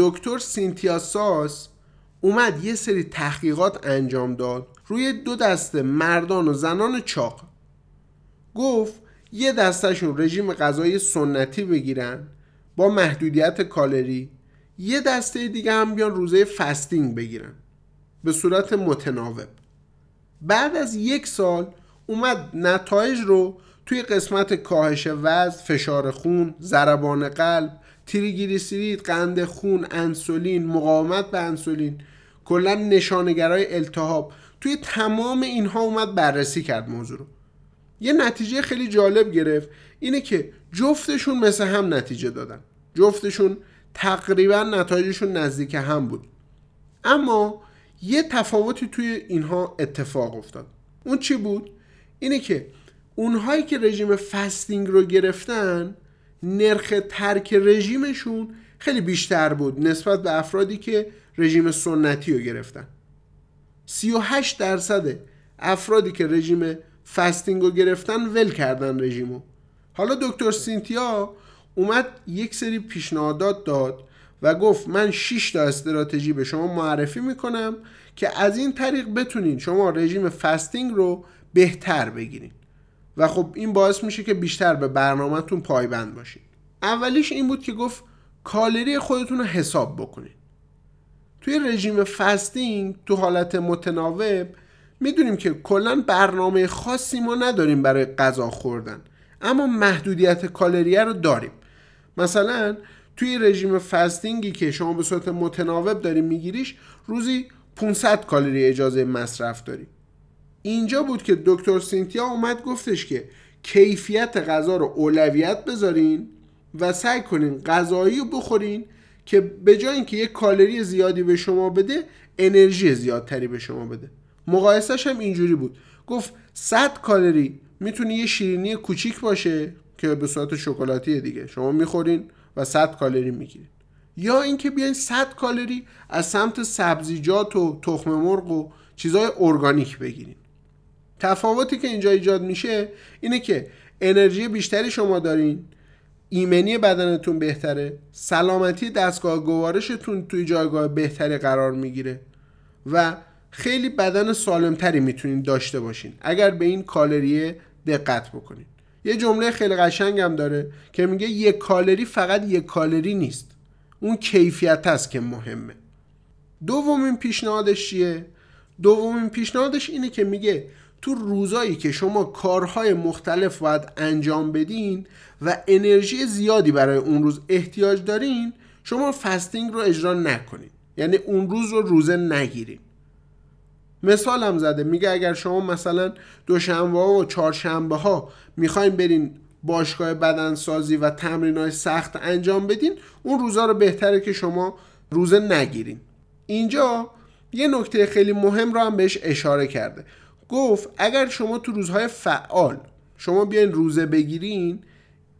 دکتر سینتیا ساس اومد یه سری تحقیقات انجام داد روی دو دسته مردان و زنان چاق. گفت یه دستشون رژیم غذایی سنتی بگیرن با محدودیت کالری یه دسته دیگه هم بیان روزه فستینگ بگیرن به صورت متناوب. بعد از یک سال اومد نتایج رو توی قسمت کاهش وزن، فشار خون، ضربان قلب، تریگلیسیرید، قند خون، انسولین، مقاومت به انسولین، کلا نشانگرای التهاب. توی تمام اینها اومد بررسی کرد موضوع رو. یه نتیجه خیلی جالب گرفت. اینه که جفتشون مثل هم نتیجه دادن. جفتشون تقریبا نتایجشون نزدیک هم بود. اما یه تفاوتی توی اینها اتفاق افتاد. اون چی بود؟ اینه که اونهایی که رژیم fasting رو گرفتن نرخ ترک رژیمشون خیلی بیشتر بود نسبت به افرادی که رژیم سنتی رو گرفتن. 38 درصد افرادی که رژیم fasting رو گرفتن ول کردن رژیمو. حالا دکتر سینتیا اومد یک سری پیشنهادات داد و گفت من 6 تا استراتژی به شما معرفی می‌کنم که از این طریق بتونین شما رژیم fasting رو بهتر بگیرین و خب این باعث میشه که بیشتر به برنامهتون پایبند باشین اولیش این بود که گفت کالری خودتون رو حساب بکنین توی رژیم fasting تو حالت متناوب می‌دونیم که کلا برنامه خاصی ما نداریم برای غذا خوردن اما محدودیت کالریه رو داریم. مثلا توی رژیم fasting ی که شما به صورت متناوب داریم میگیریش روزی 500 کالری اجازه مصرف داری. اینجا بود که دکتر سینتیا اومد گفتش که کیفیت غذا رو اولویت بذارین و سعی کنین غذایی رو بخورین که به جای اینکه یک کالری زیادی به شما بده انرژی زیادتری به شما بده. مقایسش هم اینجوری بود. گفت 100 کالری می‌تونه یه شیرینی کوچیک باشه که به صورت شکلاتی دیگه. شما می‌خورین و 100 کالری می‌گیرین. یا اینکه بیاین 100 کالری از سمت سبزیجات و تخم مرغ و چیزای ارگانیک بگیرین. تفاوتی که اینجا ایجاد میشه اینه که انرژی بیشتری شما دارین ایمنی بدنتون بهتره سلامتی دستگاه گوارشتون توی جایگاه بهتری قرار می‌گیره و خیلی بدن سالمتری می‌تونین داشته باشین. اگر به این کالریه دقت بکنین. یه جمله خیلی قشنگم داره که میگه یک کالری فقط یک کالری نیست. اون کیفیت است که مهمه. دومین پیشنهادش چیه؟ دومین پیشنهادش اینه که میگه تو روزایی که شما کارهای مختلف باید انجام بدین و انرژی زیادی برای اون روز احتیاج دارین شما فستینگ رو اجرا نکنین. یعنی اون روز رو روزه نگیرین. مثال هم زده میگه اگر شما مثلا دوشنبه و چهارشنبه ها می‌خواین برین باشگاه بدنسازی و تمرین های سخت انجام بدین اون روزا رو بهتره که شما روزه نگیرین. اینجا یه نکته خیلی مهم رو هم بهش اشاره کرده. گفت اگر شما تو روزهای فعال شما بیاین روزه بگیرین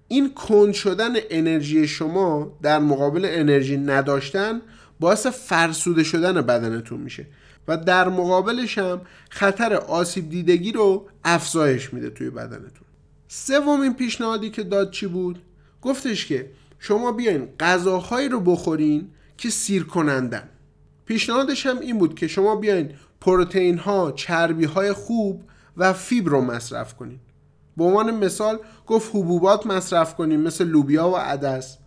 این کند شدن انرژی شما در مقابل انرژی نداشتن باعث فرسوده شدن بدنتون میشه و در مقابلش هم خطر آسیب دیدگی رو افزایش میده توی بدنتون. سومین پیشنهادی که داد چی بود؟ گفتش که شما بیاین غذاهایی رو بخورین که سیر کنندن پیشنهادش هم این بود که شما بیاین پروتئین ها چربی های خوب و فیبر رو مصرف کنین به عنوان مثال گفت حبوبات مصرف کنین مثل لوبیا و عدس.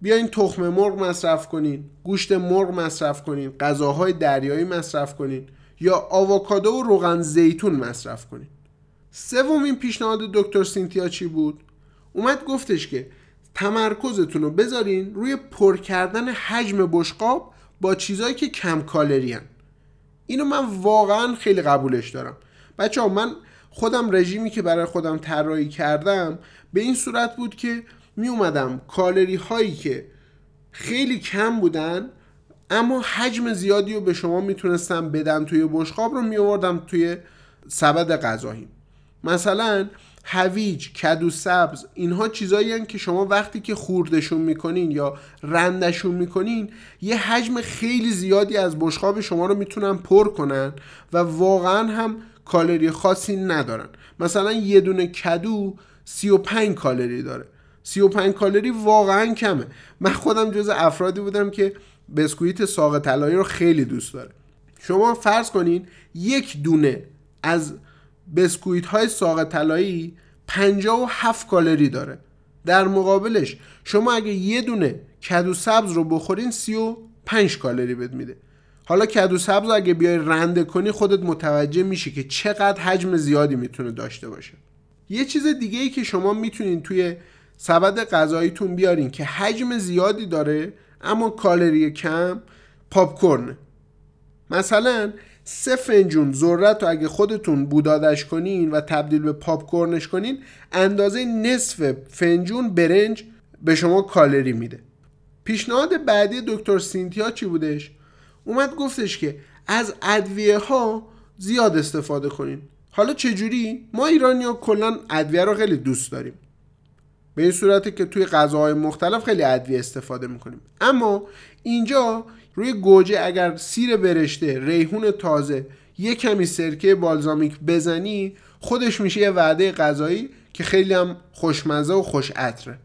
بیاین تخم مرغ مصرف کنین گوشت مرغ مصرف کنین غذاهای دریایی مصرف کنین یا آووکادو و روغن زیتون مصرف کنین سومین پیشنهاد دکتر سینتیا چی بود؟ اومد گفتش که تمرکزتون رو بذارین روی پر کردن حجم بشقاب با چیزایی که کم کالری هن. اینو من واقعا خیلی قبولش دارم. بچه ها من خودم رژیمی که برای خودم طراحی کردم به این صورت بود که می اومدم کالری هایی که خیلی کم بودن اما حجم زیادی رو به شما می‌تونستم بدم توی بشقاب رو می آوردم توی سبد غذایی مثلا هویج، کدو سبز اینها چیزایی که شما وقتی که خوردشون می‌کنین یا رندشون می‌کنین یه حجم خیلی زیادی از بشقاب شما رو می‌تونن پر کنن و واقعا هم کالری خاصی ندارن. مثلا یه دونه کدو 35 کالری داره. 35 کالری واقعا کمه. من خودم جز افرادی بودم که بسکویت ساقه طلایی رو خیلی دوست داره شما فرض کنین یک دونه از بسکویت های ساقه طلایی 57 کالری داره. در مقابلش شما اگه یه دونه کدو سبز رو بخورین 35 کالری بهت میده. حالا کدو سبز اگه بیای رنده کنی خودت متوجه میشی که چقدر حجم زیادی می‌تونه داشته باشه. یه چیز دیگه ای که شما می‌تونین توی سبد غذاییتون بیارین که حجم زیادی داره اما کالری کم پاپ مثلا سه فنجون ذرت رو اگه خودتون بودادش کنین و تبدیل به پاپ کورنش کنین اندازه نصف فنجون برنج به شما کالری میده. پیشنهاد بعدی دکتر سینتیا چی بودش؟ اومد گفتش که از ادویه ها زیاد استفاده کنین. حالا چجوری؟ ما ایرانی ها کلا ادویه رو خیلی دوست داریم. به این صورتی که توی غذاهای مختلف خیلی ادویه استفاده می‌کنیم. اما اینجا روی گوجه اگر سیر برشته ریحون تازه یه کمی سرکه بالزامیک بزنی خودش میشه یه وعده غذایی که خیلی هم خوشمزه و خوش عطره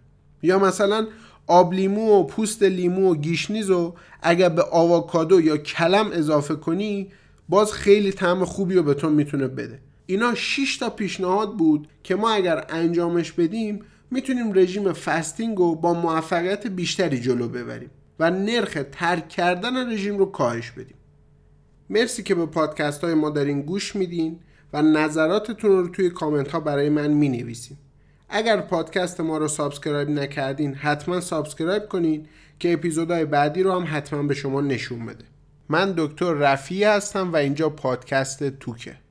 یا مثلا آب لیمو و پوست لیمو و گشنیز و اگر به آواکادو یا کلم اضافه کنی باز خیلی طعم خوبی رو به تو می‌تونه بده. اینا 6 تا پیشنهاد بود که ما اگر انجامش بدیم می‌تونیم رژیم fasting رو با موفقیت بیشتری جلو ببریم و نرخ ترک کردن رژیم رو کاهش بدیم. مرسی که به پادکست های ما دارین گوش میدین و نظراتتون رو توی کامنت ها برای من می نویسین. اگر پادکست ما رو subscribe نکردین حتما subscribe کنین که اپیزودهای بعدی رو هم حتما به شما نشون بده. من دکتر رفی هستم و اینجا پادکست توکه.